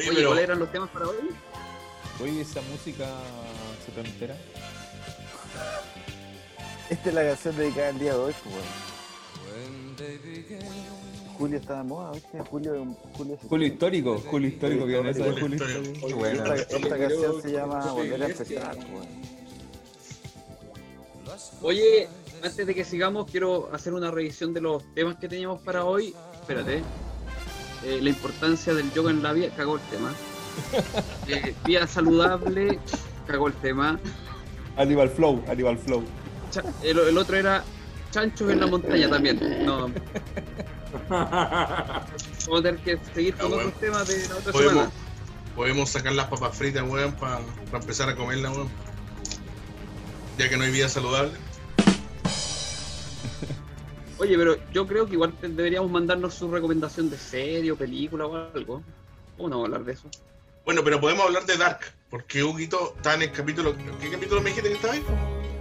Oye, Oye, pero- ¿cuáles eran los temas para hoy? Oye, esa música setentera. Esta es la canción dedicada al día de hoy, pues. Julio está de moda, ¿viste? Julio, Julio, Julio histórico, Julio histórico, que esa de Julio Julio histórico. histórico. Esta, canción se llama Volver a empezar, pues, weón. Oye, antes de que sigamos, quiero hacer una revisión de los temas que teníamos para hoy. Espérate. Eh, la importancia del yoga en la vida, cagó el tema. Eh, vida saludable, cagó el tema. Animal Flow, Animal Flow. Cha- el, el otro era chanchos en la montaña también. No. Vamos a tener que seguir con Ah, otros bueno. temas de la otra Podemos, semana. podemos sacar las papas fritas, weón, para empezar a comerlas, weón. Ya que no hay vida saludable. Oye, pero yo creo que igual deberíamos mandarnos su recomendación de serie o película o algo. ¿Cómo no vamos a hablar de eso? Bueno, pero podemos hablar de Dark, porque Huguito está en el capítulo. ¿Qué capítulo me dijiste que estaba ahí?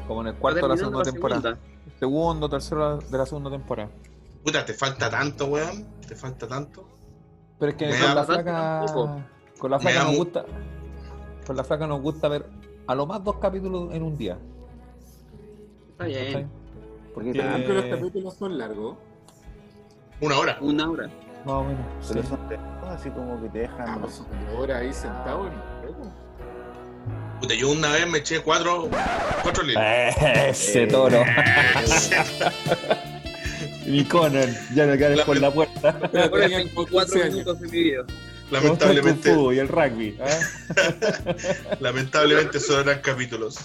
Como en el cuarto de la segunda temporada. segunda. Segundo, tercero de la segunda temporada. Puta, te falta tanto, weón. Te falta tanto. Pero es que Me con da la flaca. tampoco. Con la flaca nos gusta. Con la flaca nos gusta ver a lo más dos capítulos en un día. Está bien. Porque Que- también- Pero los capítulos son largos. Una hora. Una hora. Más o menos. pero sí. son así como que te dejan. Ah, pues ahora ahí sentado en el. Puta, yo una vez me eché cuatro, cuatro libros. Ese toro. Mi Conan, ya no quedan La- por la puerta. Tenía 24 14 años. minutos de mi video. Lamentablemente, Fu y el rugby. ¿ah? lamentablemente solo eran capítulos.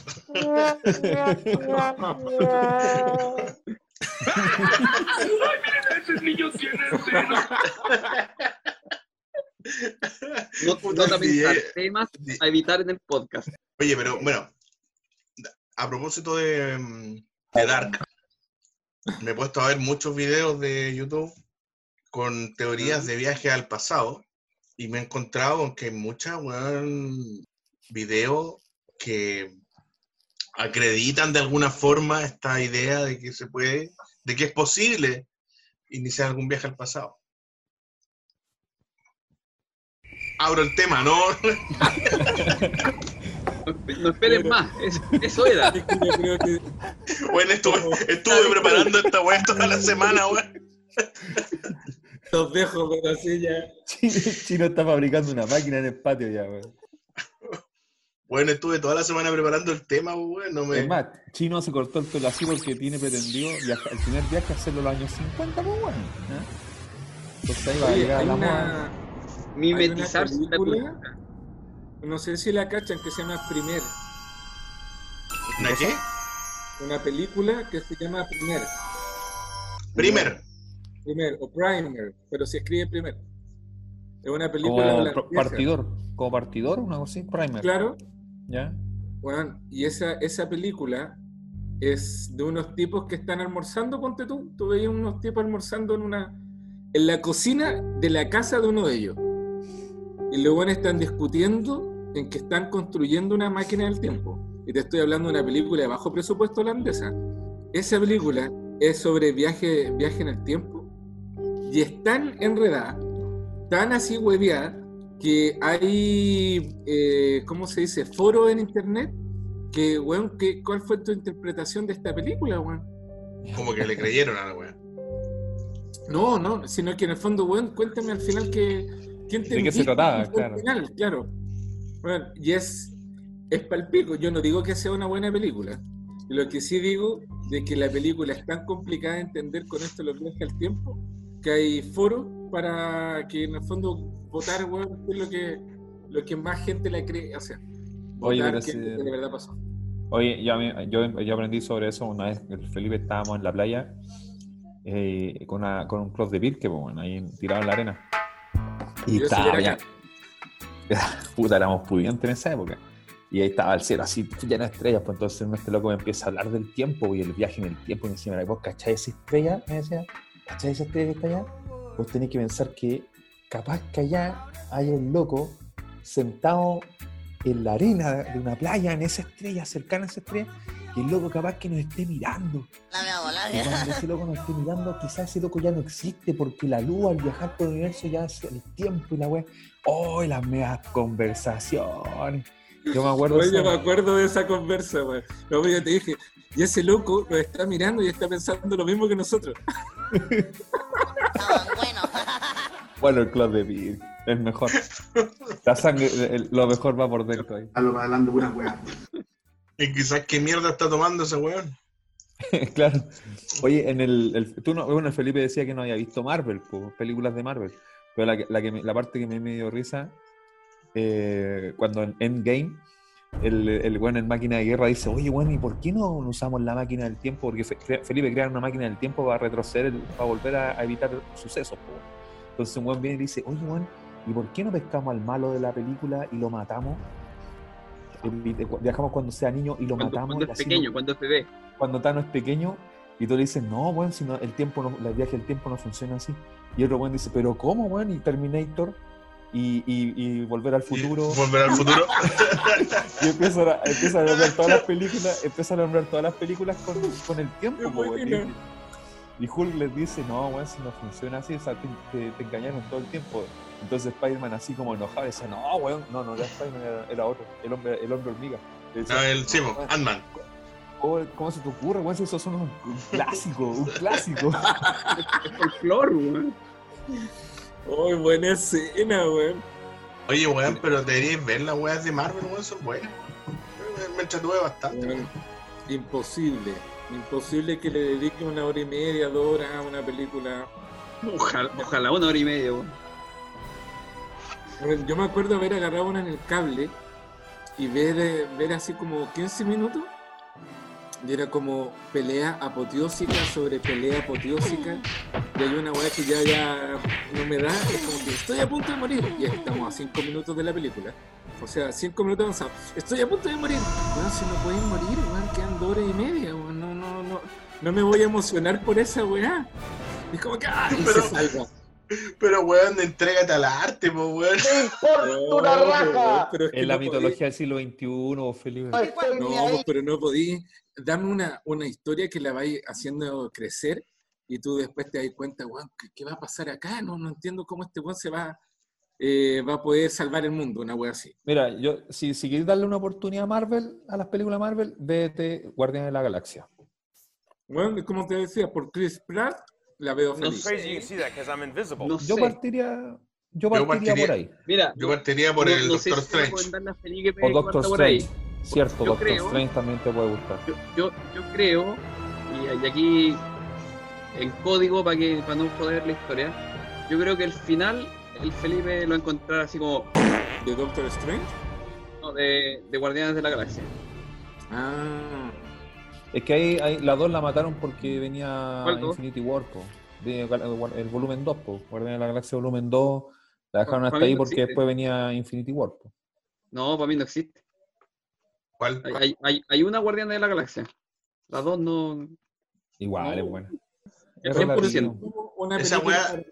No, Puta, no eh. temas a evitar en el podcast. Oye, pero bueno, a propósito de, mm, de Dark, me he puesto a ver muchos videos de YouTube con teorías de viaje al pasado y me he encontrado con que hay muchas weón, videos que acreditan de alguna forma esta idea de que se puede, de que es posible iniciar algún viaje al pasado. Abro el tema, ¿no? No, esperen más, es- eso era. Es que yo creo que Bueno, estuve, estuve preparando esta weá toda la semana, weón. los dejo, pero así ya. Chino, Chino está fabricando una máquina en el patio ya, weón. Bueno, estuve toda la semana preparando el tema, weón. No me... Es más, Chino se cortó el pelo así porque tiene pretendido viajar, el primer viaje hacerlo en los años 50, pues bueno. ¿eh? Entonces ahí va a llegar hay la moda. una, Mimetizarse Hay la una película. no sé si la cachan, que se llama Primer. ¿Una qué? Una película que se llama Primer. Primer. Primer, o Primer, pero se escribe Primer. Es una película Como partidor, como partidor, una cosa así, primer. Claro, ¿Ya? Bueno, y esa, esa película es de unos tipos que están almorzando, ponte tú, tú veías unos tipos almorzando en una en la cocina de la casa de uno de ellos. Y luego están discutiendo en que están construyendo una máquina del tiempo. Y te estoy hablando de una película de bajo presupuesto holandesa. Esa película es sobre viaje, viaje en el tiempo y es tan enredada, tan así hueveada, que hay, eh, ¿cómo se dice?, foro en internet. Que, weón, que, ¿cuál fue tu interpretación de esta película, weón? Como que le creyeron a la weá. No, no, sino que en el fondo, weón, cuéntame al final que, ¿quién te ¿De qué se trataba? Al Claro. final, claro. Bueno, y es, es palpico. Yo no digo que sea una buena película. Lo que sí digo de que la película es tan complicada de entender con esto de los viajes al tiempo que hay foros para que en el fondo votar, weón, es lo que, lo que más gente la cree. O sea, Oye, votar si- que de verdad pasó. Oye, yo, aprendí sobre eso una vez que el Felipe estábamos en la playa eh, con, una- con un cross de pirque, pues bueno, ahí tirado en la arena. Y Yo estaba ya, puta, éramos pudientes en esa época. Y ahí estaba el cielo así lleno de estrellas, pues entonces este loco me empieza a hablar del tiempo y el viaje en el tiempo. Y me decía, "Mira, vos cachai esa estrella, me decía, ¿cachai esa estrella que está allá? Vos tenés que pensar que capaz que allá hay un loco sentado en la arena de una playa, en esa estrella, cercana a esa estrella, y el loco capaz que nos esté mirando. La. Y cuando ese loco nos esté mirando, quizás ese loco ya no existe porque la luz al viajar por el universo ya es el tiempo y la weá. ¡Oh! y las meas conversaciones. Yo me acuerdo. Oye, esa- me acuerdo de esa conversa, güey. Luego yo te dije, y ese loco nos está mirando y está pensando lo mismo que nosotros. Bueno, el club de Pig, el mejor. La sangre, el- lo mejor va por dentro ahí. A lo hablando. Y quizás qué mierda está tomando ese weón. claro. Oye, en el, el- tú no, bueno, el Felipe decía que no había visto Marvel, po, películas de Marvel. Pero la, que- la, que me- la parte que me, me dio risa, eh, cuando en Endgame, el, el bueno en máquina de guerra dice, oye, bueno, ¿y por qué no usamos la máquina del tiempo? Porque Felipe crea una máquina del tiempo para retroceder, para volver a, evitar sucesos. po. Entonces un buen viene y dice, oye, bueno, ¿y por qué no pescamos al malo de la película y lo matamos? Viajamos cuando sea niño y lo Cuando, matamos. cuando es no- pequeño, cuando es bebé. cuando Thanos es pequeño y tú le dices, no, bueno, si no, el tiempo no, el viaje del tiempo no funciona así. Y otro buen dice, pero ¿cómo, weón? Y Terminator y, y, y Volver al Futuro. Volver al futuro. Y empiezan a, empiezan a nombrar todas las películas, empiezan a nombrar todas las películas con, con el tiempo. Y, Hulk les dice, no, weón, si no funciona así, o sea, te, te- te engañaron todo el tiempo. Entonces Spider-Man así como enojado decía, no, weón, no, no era Spider-Man, era, era otro, el hombre, el hombre hormiga. Decía, No, el sí, po, Ant-Man. ¿Cómo, cómo se te ocurre, weón? Si esos son un, un clásico, un clásico. Es folclore, weón. Uy, buena escena, güey. Oye, weón, pero deberíais ver las weas de Marvel, weón, son buenas. Me- entretuve bastante. Bueno, imposible. Imposible que le dedique una hora y media, dos horas a una película. Ojalá, ojalá una hora y media, weón. Yo me acuerdo haber agarrado una en el cable y ver, eh, ver así como 15 minutos. Y era como pelea apoteósica sobre pelea apoteósica. Y hay una weá que ya, ya no me da. Es como que estoy a punto de morir. Y estamos a 5 minutos de la película. O sea, 5 minutos avanzados. Estoy a punto de morir. Si no pueden morir, weón, quedan dos horas y media. Weón. No, no, no. No me voy a emocionar por esa weá. Es como que, ¡ay! Pero- se salva. Pero, weón, entrégate al arte, po, weón. No, pero- pero es que En la no podí- mitología del siglo XXI, Felipe. No, pero no podí. Dame una, una historia que la vaya haciendo crecer y tú después te das cuenta, weón, ¿qué, qué va a pasar acá? No, no entiendo cómo este weón se va, eh, va a poder salvar el mundo, una wea así. Mira, yo, si, si quieres darle una oportunidad a Marvel, a las películas Marvel, vete Guardianes de la Galaxia. Bueno, como te decía, por Chris Pratt la veo No feliz. sé. Crazy you can see that because I'm invisible. No Yo sé. partiría, yo partiría, partiría- por ahí. Mira, Yo partiría por no- el no Doctor Strange. O que Doctor. Strange. Cierto, Yo Doctor creo- Strange también te puede gustar. Yo, yo, yo creo, y, y aquí en código para que para no joder la historia, yo creo que el final, el Felipe lo va a encontrar así como ¿De Doctor Strange? no, de, de Guardianes de la Galaxia. Ah, Es que ahí, ahí las dos la mataron porque venía. Infinity War, po. El volumen 2, po. Guardianes de la Galaxia volumen 2. La dejaron Pa- hasta pa' ahí no porque existe. después venía Infinity War, po. No, para mí no existe. ¿Cuál? Hay, hay, hay, una Guardiana de la Galaxia. Las dos no. Igual, No. es buena. Es Es 100%. relativo. Hubo una Esa película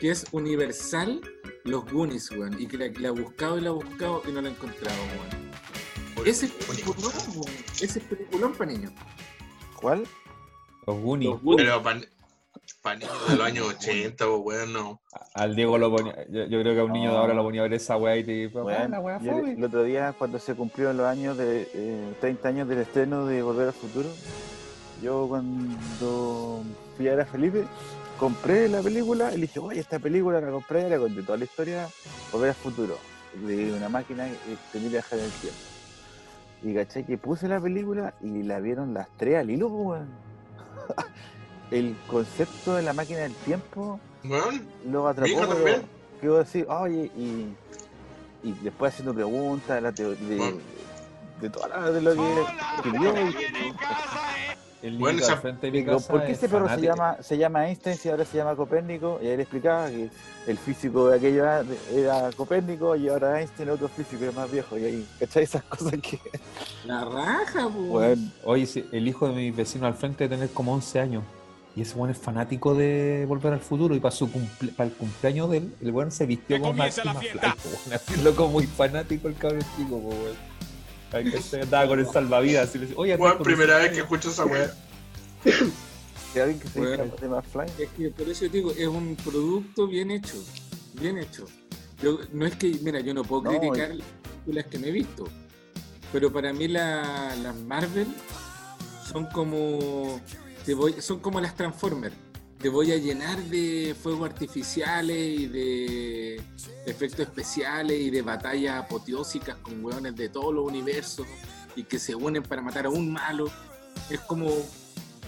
que es universal, Los Goonies, weón, y que la, la he buscado y la he buscado y no la he encontrado, weón. Ese es peliculón, weón. Ese es peliculón para niños. ¿Cuál? Los Goonies. Los Goonies. Pero para niños de los años 80, po, weón, no. Al Diego lo ponía. Yo, yo creo que a un niño de ahora lo ponía a ver esa weá y te Bueno, "Ah, la weá el, fome". el otro día, cuando se cumplieron los años de eh, 30 años del estreno de Volver al Futuro, yo cuando fui a ver a Felipe, compré la película y le dije, oye, esta película la compré, le conté toda la historia, Volver al Futuro, de una máquina que tenía que viajar en el tiempo. Y caché que puse la película y la vieron las tres al hilo, pues, weón. El concepto de la máquina del tiempo Weón, lo Mi atrapó, pero decir, oye, y, y después haciendo preguntas de, la de, Bueno. de toda la- de lo que y- El Bueno, niño esa- al frente de mi casa ¿Por qué es ese perro se llama, se llama Einstein si ahora se llama Copérnico? Y ahí le explicaba que el físico de aquello era, Copérnico y ahora Einstein es otro físico que es más viejo. Y ahí, ¿cachai? Esas cosas que. La raja, weón. Bueno, Oye, sí, el hijo de mi vecino al frente de tener como 11 años. Y ese weón es fanático de Volver al Futuro. Y para, su cumple- para el cumpleaños de él, el weón se vistió po, weón. Así loco, muy fanático el cabrón chico, weón. Ay, que se andaba con el salvavidas. Y le decía, Oye, primera vez qué". que escucho esa weá. Alguien que se Bueno. Es que por eso yo digo, es un producto bien hecho, bien hecho. Yo, no es que, mira, yo no puedo No, criticar las películas que me he visto, pero para mí la- las Marvel son como, te voy, son como las Transformers. Te voy a llenar de fuegos artificiales y de efectos especiales y de batallas apoteósicas con hueones de todos los universos y que se unen para matar a un malo. Es como,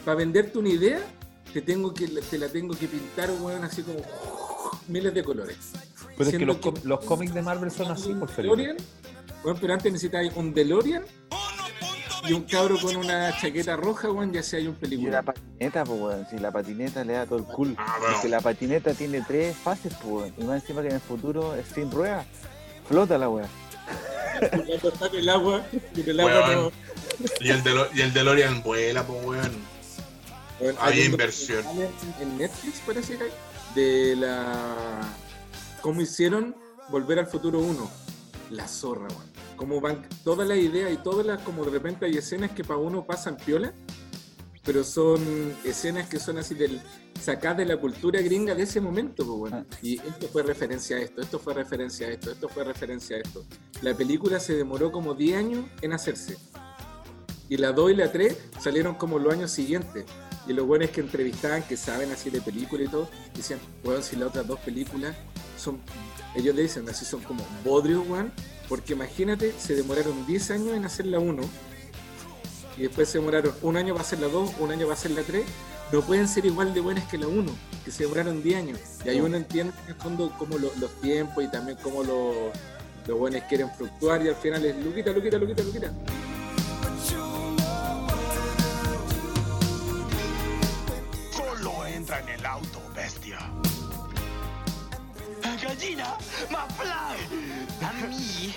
para venderte una idea, te tengo que te la tengo que pintar weón así como miles de colores Pero es que los, que- los cómics de Marvel son así, por DeLorean, weón, pero antes necesitáis un DeLorean y un cabro con una chaqueta roja weón ya sea hay un y la película patineta, pues, weón. Si la patineta le da todo el cool. Ah, bueno. Porque la patineta tiene tres fases, pues, weón. Y más encima que en el futuro es sin ruedas. Flota la cuando está el agua y el agua Weón. no Y el, Delo- y el DeLorean vuela, pues, weón. weón, Había hay inversión. en Netflix parece que hay de la cómo hicieron Volver al Futuro 1 la zorra weón cómo van todas las ideas y todas las como de repente hay escenas que para uno pasan piola pero son escenas que son así del sacadas de la cultura gringa de ese momento pues, bueno. y esto fue referencia a esto esto fue referencia a esto esto fue referencia a esto. La película se demoró como 10 años en hacerse. Y la 2 y la 3 salieron como los años siguientes. Y los buenos que entrevistaban que saben así de película y todo. Decían bueno si las otras dos películas son ellos le dicen así son como bodrios weón porque imagínate se demoraron 10 años en hacer la 1 y después se demoraron un año para hacer la 2, un año para hacer la 3, no pueden ser igual de buenas que la 1, que se demoraron 10 años. Y ahí uno entiende en el fondo cómo lo- los tiempos y también cómo los, los buenos quieren fluctuar y al final es Luquita, Luquita, Luquita, Luquita. Solo entra en el auto, bestia. Gallina, McFly. A mí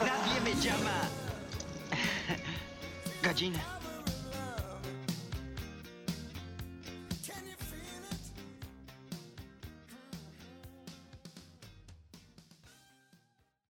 nadie me llama gallina.